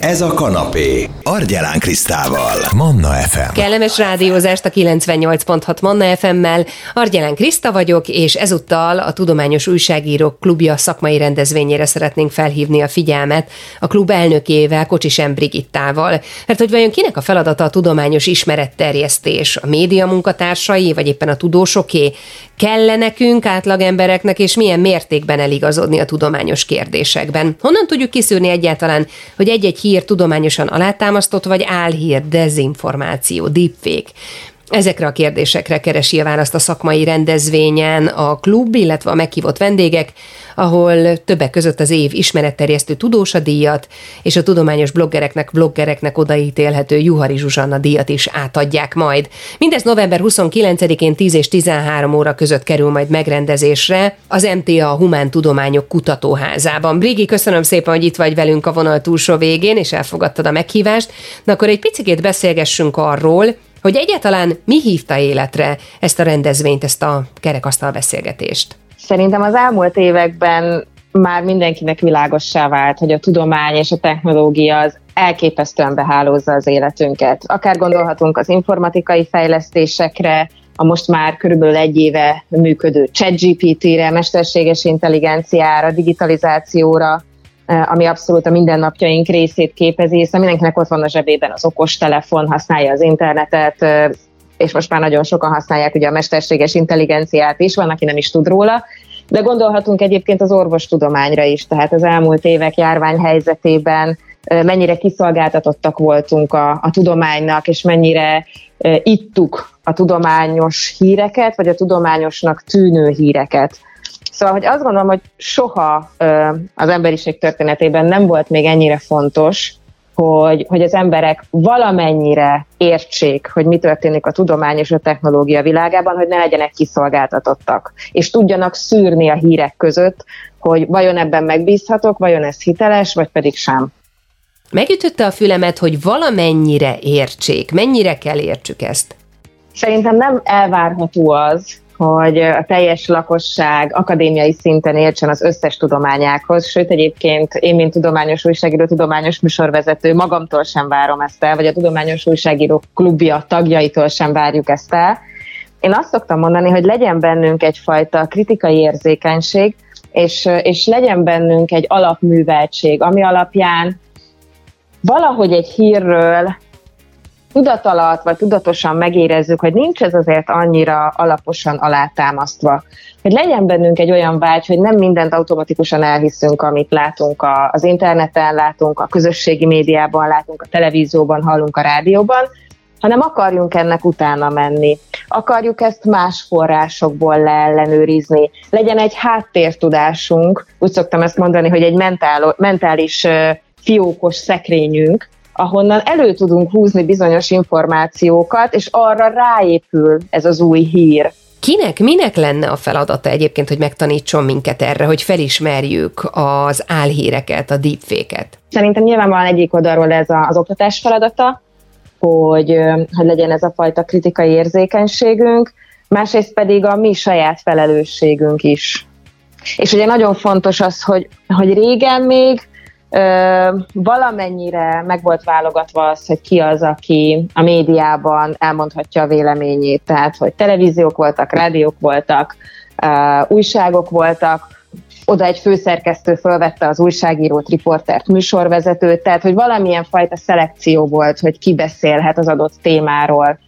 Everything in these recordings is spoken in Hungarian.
Ez a kanapé. Argyelán Krisztával. Manna FM. Kellemes rádiózást a 98.6 Manna FM-mel. Argyelán Kriszta vagyok, és ezúttal a Tudományos Újságírók Klubja szakmai rendezvényére szeretnénk felhívni a figyelmet a klub elnökével, Kocsisem Brigittával. Mert hogy vajon kinek a feladata a tudományos ismeretterjesztés? A média munkatársai, vagy éppen a tudósoké? Kell nekünk, átlagembereknek, és milyen mértékben eligazodni a tudományos kérdésekben? Honnan tudjuk kiszűrni egyáltalán, hogy egy-egy hír tudományosan alátámasztott, vagy álhír, dezinformáció, deepfake? Ezekre a kérdésekre keresi a választ a szakmai rendezvényen a klub, illetve a meghívott vendégek, ahol többek között az év ismeretterjesztő tudósa díjat és a tudományos bloggereknek, vloggereknek odaítélhető Juhari Zsuzsanna díjat is átadják majd. Mindez november 29-én 10 és 13 óra között kerül majd megrendezésre az MTA Humán Tudományok Kutatóházában. Brigi, köszönöm szépen, hogy itt vagy velünk a vonal túlsó végén, és elfogadtad a meghívást. Na akkor egy picit beszélgessünk arról, hogy egyáltalán mi hívta életre ezt a rendezvényt, ezt a kerekasztal beszélgetést? Szerintem az elmúlt években már mindenkinek világossá vált, hogy a tudomány és a technológia az elképesztően behálózza az életünket. Akár gondolhatunk az informatikai fejlesztésekre, a most már körülbelül egy éve működő ChatGPT-re, mesterséges intelligenciára, digitalizációra, ami abszolút a mindennapjaink részét képezi, hiszen mindenkinek ott van a zsebében az okostelefon, használja az internetet, és most már nagyon sokan használják ugye a mesterséges intelligenciát is, van, aki nem is tud róla, de gondolhatunk egyébként az orvostudományra is, tehát az elmúlt évek járványhelyzetében mennyire kiszolgáltatottak voltunk a, a tudománynak, és mennyire ittuk a tudományos híreket, vagy a tudományosnak tűnő híreket. Szóval, hogy azt gondolom, hogy soha az emberiség történetében nem volt még ennyire fontos, hogy, hogy az emberek valamennyire értsék, hogy mi történik a tudomány és a technológia világában, hogy ne legyenek kiszolgáltatottak, és tudjanak szűrni a hírek között, hogy vajon ebben megbízhatok, vajon ez hiteles, vagy pedig sem. Megütötte a fülemet, hogy valamennyire értsék. Mennyire kell értsük ezt? Szerintem nem elvárható az, hogy a teljes lakosság akadémiai szinten értsen az összes tudományákhoz, sőt egyébként én, mint tudományos újságíró, tudományos műsorvezető, magamtól sem várom ezt el, vagy a Tudományos Újságírók Klubja tagjaitól sem várjuk ezt el. Én azt szoktam mondani, hogy legyen bennünk egyfajta kritikai érzékenység, és, és legyen bennünk egy alapműveltség, ami alapján valahogy egy hírről tudat alatt, vagy tudatosan megérezzük, hogy nincs ez azért annyira alaposan alátámasztva. Hogy legyen bennünk egy olyan vágy, hogy nem mindent automatikusan elhiszünk, amit látunk az interneten, látunk a közösségi médiában, látunk a televízióban, hallunk a rádióban, hanem akarjunk ennek utána menni. Akarjuk ezt más forrásokból leellenőrizni. Legyen egy háttértudásunk, úgy szoktam ezt mondani, hogy egy mentál, mentális fiókos szekrényünk, ahonnan elő tudunk húzni bizonyos információkat, és arra ráépül ez az új hír. Kinek, minek lenne a feladata egyébként, hogy megtanítson minket erre, hogy felismerjük az álhíreket, a deepfake-et? Szerintem nyilvánvalóan egyik oldalról ez az oktatás feladata, hogy, hogy legyen ez a fajta kritikai érzékenységünk, másrészt pedig a mi saját felelősségünk is. És ugye nagyon fontos az, hogy, hogy régen még valamennyire meg volt válogatva az, hogy ki az, aki a médiában elmondhatja a véleményét. Tehát, hogy televíziók voltak, rádiók voltak, újságok voltak, oda egy főszerkesztő fölvette az újságírót, riportert, műsorvezetőt, tehát hogy valamilyen fajta szelekció volt, hogy ki beszélhet az adott témáról.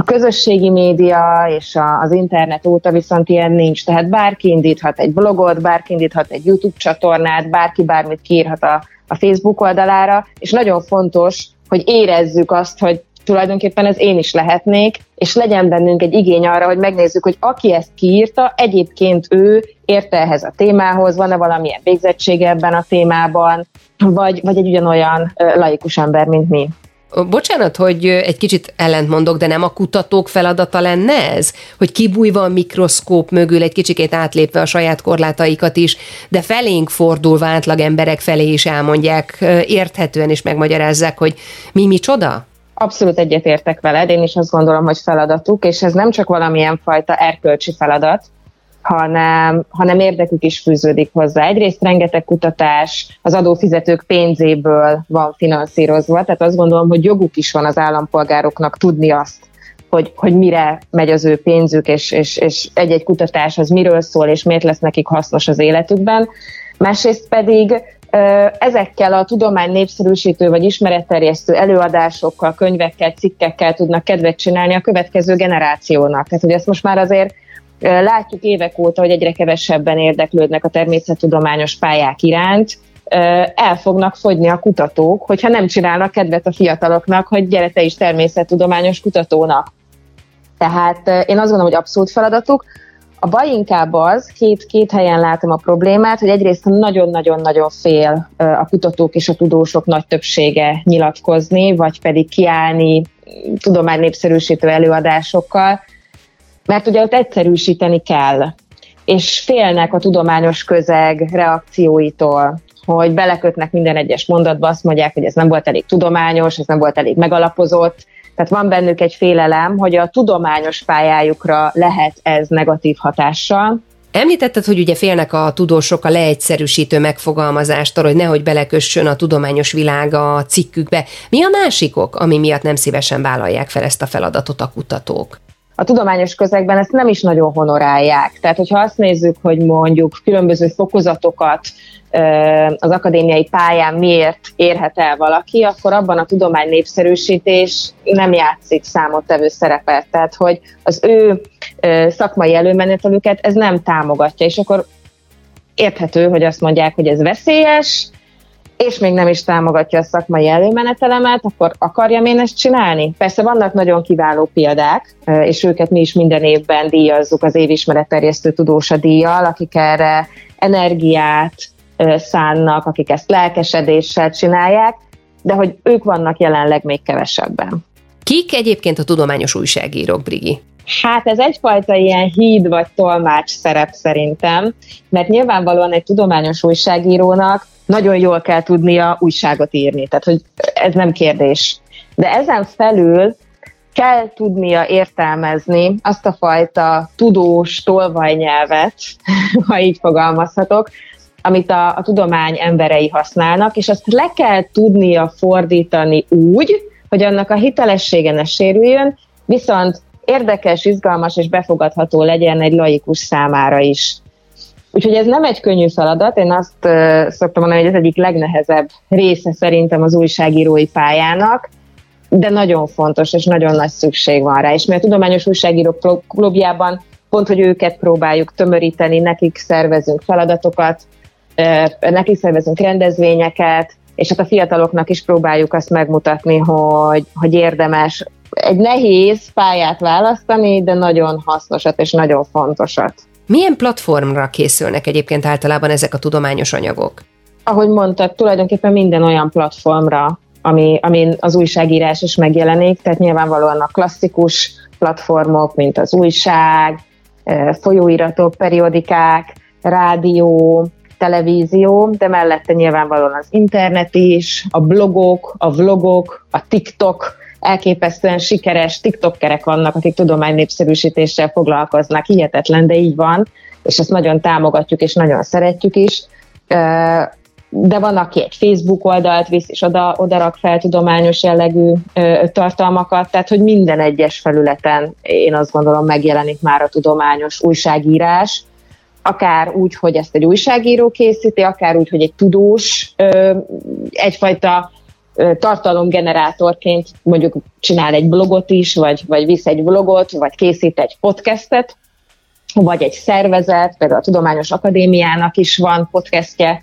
A közösségi média és a, az internet óta viszont ilyen nincs, tehát bárki indíthat egy blogot, bárki indíthat egy YouTube csatornát, bárki bármit kiírhat a, a Facebook oldalára, és nagyon fontos, hogy érezzük azt, hogy tulajdonképpen ez én is lehetnék, és legyen bennünk egy igény arra, hogy megnézzük, hogy aki ezt kiírta, egyébként ő érte ehhez a témához, van-e valamilyen végzettsége ebben a témában, vagy, vagy egy ugyanolyan laikus ember, mint mi. Bocsánat, hogy egy kicsit ellentmondok, de nem a kutatók feladata lenne ez? Hogy kibújva a mikroszkóp mögül, egy kicsikét átlépve a saját korlátaikat is, de felénk fordulva átlag emberek felé is elmondják, érthetően is megmagyarázzák, hogy mi micsoda? Abszolút egyetértek veled, én is azt gondolom, hogy feladatuk, és ez nem csak valamilyen fajta erkölcsi feladat, hanem, hanem érdekük is fűződik hozzá. Egyrészt rengeteg kutatás az adófizetők pénzéből van finanszírozva, tehát azt gondolom, hogy joguk is van az állampolgároknak tudni azt, hogy, hogy mire megy az ő pénzük, és, és, és egy-egy kutatás az miről szól, és miért lesz nekik hasznos az életükben. Másrészt pedig ezekkel a tudomány népszerűsítő vagy ismeretterjesztő előadásokkal, könyvekkel, cikkekkel tudnak kedvet csinálni a következő generációnak. Tehát, hogy ezt most már azért látjuk évek óta, hogy egyre kevesebben érdeklődnek a természettudományos pályák iránt, el fognak fogyni a kutatók, hogyha nem csinálnak kedvet a fiataloknak, hogy gyere te is természettudományos kutatónak. Tehát én azt gondolom, hogy abszolút feladatuk. A baj inkább az, két, két helyen látom a problémát, hogy egyrészt nagyon-nagyon-nagyon fél a kutatók és a tudósok nagy többsége nyilatkozni, vagy pedig kiállni tudomány népszerűsítő előadásokkal, mert ugye ott egyszerűsíteni kell, és félnek a tudományos közeg reakcióitól, hogy belekötnek minden egyes mondatba, azt mondják, hogy ez nem volt elég tudományos, ez nem volt elég megalapozott, tehát van bennük egy félelem, hogy a tudományos pályájukra lehet ez negatív hatással, Említetted, hogy ugye félnek a tudósok a leegyszerűsítő megfogalmazástól, hogy nehogy belekössön a tudományos világ a cikkükbe. Mi a másikok, ami miatt nem szívesen vállalják fel ezt a feladatot a kutatók? A tudományos közegben ezt nem is nagyon honorálják. Tehát, hogyha azt nézzük, hogy mondjuk különböző fokozatokat az akadémiai pályán miért érhet el valaki, akkor abban a tudomány népszerűsítés nem játszik számottevő szerepet. Tehát, hogy az ő szakmai előmenetelüket ez nem támogatja, és akkor érthető, hogy azt mondják, hogy ez veszélyes, és még nem is támogatja a szakmai előmenetelemet, akkor akarjam én ezt csinálni? Persze vannak nagyon kiváló példák, és őket mi is minden évben díjazzuk az évismeretterjesztő tudósa díjjal, akik erre energiát szánnak, akik ezt lelkesedéssel csinálják, de hogy ők vannak jelenleg még kevesebben. Kik egyébként a tudományos újságírók, Brigi? Hát ez egyfajta ilyen híd vagy tolmács szerep szerintem, mert nyilvánvalóan egy tudományos újságírónak nagyon jól kell tudnia újságot írni, tehát hogy ez nem kérdés. De ezen felül kell tudnia értelmezni azt a fajta tudós tolvajnyelvet, ha így fogalmazhatok, amit a, a tudomány emberei használnak, és azt le kell tudnia fordítani úgy, hogy annak a hitelessége ne sérüljön, viszont érdekes, izgalmas és befogadható legyen egy laikus számára is. Úgyhogy ez nem egy könnyű feladat, én azt szoktam mondani, hogy ez egyik legnehezebb része szerintem az újságírói pályának, de nagyon fontos, és nagyon nagy szükség van rá. És mi a Tudományos Újságírók Klubjában pont, hogy őket próbáljuk tömöríteni, nekik szervezünk feladatokat, nekik szervezünk rendezvényeket, és hát a fiataloknak is próbáljuk azt megmutatni, hogy, hogy érdemes egy nehéz pályát választani, de nagyon hasznosat és nagyon fontosat. Milyen platformra készülnek egyébként általában ezek a tudományos anyagok? Ahogy mondtad, tulajdonképpen minden olyan platformra, ami, amin az újságírás is megjelenik, tehát nyilvánvalóan a klasszikus platformok, mint az újság, folyóiratok, periodikák, rádió, televízió, de mellette nyilvánvalóan az internet is, a blogok, a vlogok, a TikTok, elképesztően sikeres TikTokerek vannak, akik tudomány népszerűsítéssel foglalkoznak, hihetetlen, de így van, és ezt nagyon támogatjuk, és nagyon szeretjük is. De van, aki egy Facebook oldalt visz, és oda, oda rak fel tudományos jellegű tartalmakat, tehát hogy minden egyes felületen én azt gondolom megjelenik már a tudományos újságírás, akár úgy, hogy ezt egy újságíró készíti, akár úgy, hogy egy tudós egyfajta tartalomgenerátorként mondjuk csinál egy blogot is, vagy, vagy visz egy blogot, vagy készít egy podcastet, vagy egy szervezet, például a Tudományos Akadémiának is van podcastje,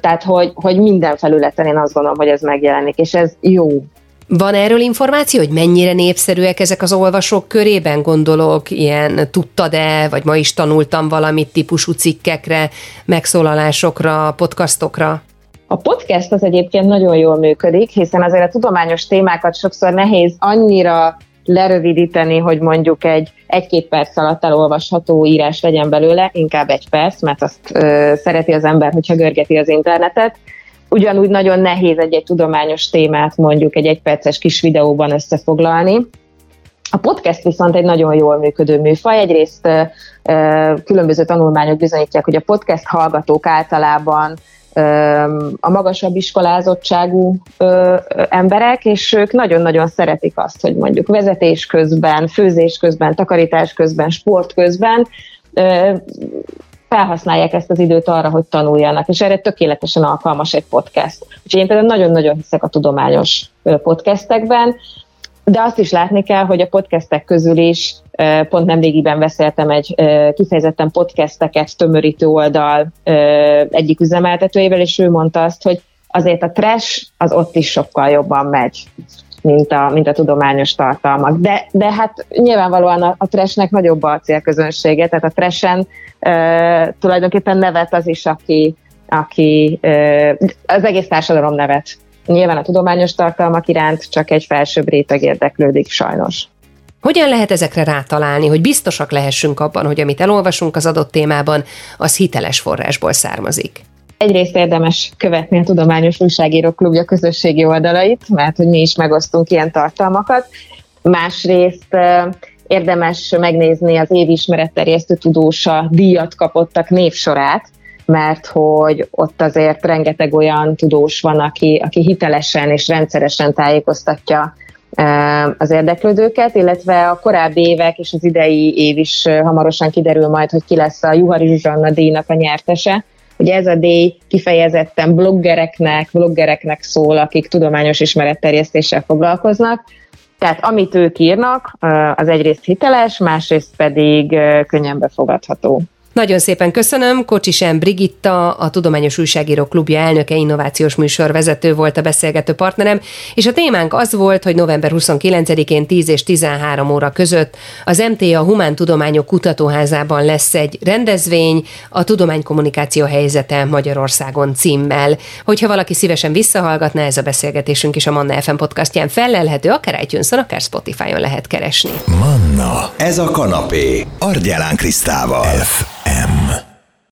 tehát hogy, hogy minden felületen én azt gondolom, hogy ez megjelenik, és ez jó. Van erről információ, hogy mennyire népszerűek ezek az olvasók körében? Gondolok, ilyen tudtad-e, vagy ma is tanultam valamit típusú cikkekre, megszólalásokra, podcastokra? A podcast az egyébként nagyon jól működik, hiszen azért a tudományos témákat sokszor nehéz annyira lerövidíteni, hogy mondjuk egy egy-két perc alatt elolvasható írás legyen belőle, inkább egy perc, mert azt ö, szereti az ember, hogyha görgeti az internetet. Ugyanúgy nagyon nehéz egy-egy tudományos témát mondjuk egy egyperces kis videóban összefoglalni. A podcast viszont egy nagyon jól működő műfaj. Egyrészt különböző tanulmányok bizonyítják, hogy a podcast hallgatók általában a magasabb iskolázottságú emberek, és ők nagyon-nagyon szeretik azt, hogy mondjuk vezetés közben, főzés közben, takarítás közben, sport közben felhasználják ezt az időt arra, hogy tanuljanak, és erre tökéletesen alkalmas egy podcast. Úgyhogy én például nagyon-nagyon hiszek a tudományos podcastekben, de azt is látni kell, hogy a podcastek közül is, pont nemrégiben beszéltem egy kifejezetten podcasteket tömörítő oldal egyik üzemeltetőjével, és ő mondta azt, hogy azért a trash az ott is sokkal jobban megy, mint a, mint a tudományos tartalmak. De, de hát nyilvánvalóan a, a trashnek nagyobb a célközönsége, tehát a trashen e, tulajdonképpen nevet az is, aki, aki e, az egész társadalom nevet Nyilván a tudományos tartalmak iránt csak egy felsőbb réteg érdeklődik sajnos. Hogyan lehet ezekre rátalálni, hogy biztosak lehessünk abban, hogy amit elolvasunk az adott témában, az hiteles forrásból származik? Egyrészt érdemes követni a Tudományos Újságírók Klubja közösségi oldalait, mert hogy mi is megosztunk ilyen tartalmakat. Másrészt érdemes megnézni az évismeretterjesztő tudósa díjat kapottak névsorát, mert hogy ott azért rengeteg olyan tudós van, aki, aki hitelesen és rendszeresen tájékoztatja az érdeklődőket, illetve a korábbi évek és az idei év is hamarosan kiderül majd, hogy ki lesz a Juhari Zsuzsanna díjnak a nyertese. Ugye ez a díj kifejezetten bloggereknek, bloggereknek szól, akik tudományos ismeretterjesztéssel foglalkoznak, tehát amit ők írnak, az egyrészt hiteles, másrészt pedig könnyen befogadható. Nagyon szépen köszönöm. Kocsisen Brigitta, a Tudományos Újságíró Klubja elnöke, innovációs műsorvezető volt a beszélgető partnerem, és a témánk az volt, hogy november 29-én 10 és 13 óra között az MTA Humán Tudományok Kutatóházában lesz egy rendezvény, a tudománykommunikáció helyzete Magyarországon címmel. Hogyha valaki szívesen visszahallgatná, ez a beszélgetésünk is a Manna FM podcastján felelhető, akár itunes akár Spotify-on lehet keresni. Manna, ez a kanapé, Argyelán Krisztával. F. FM.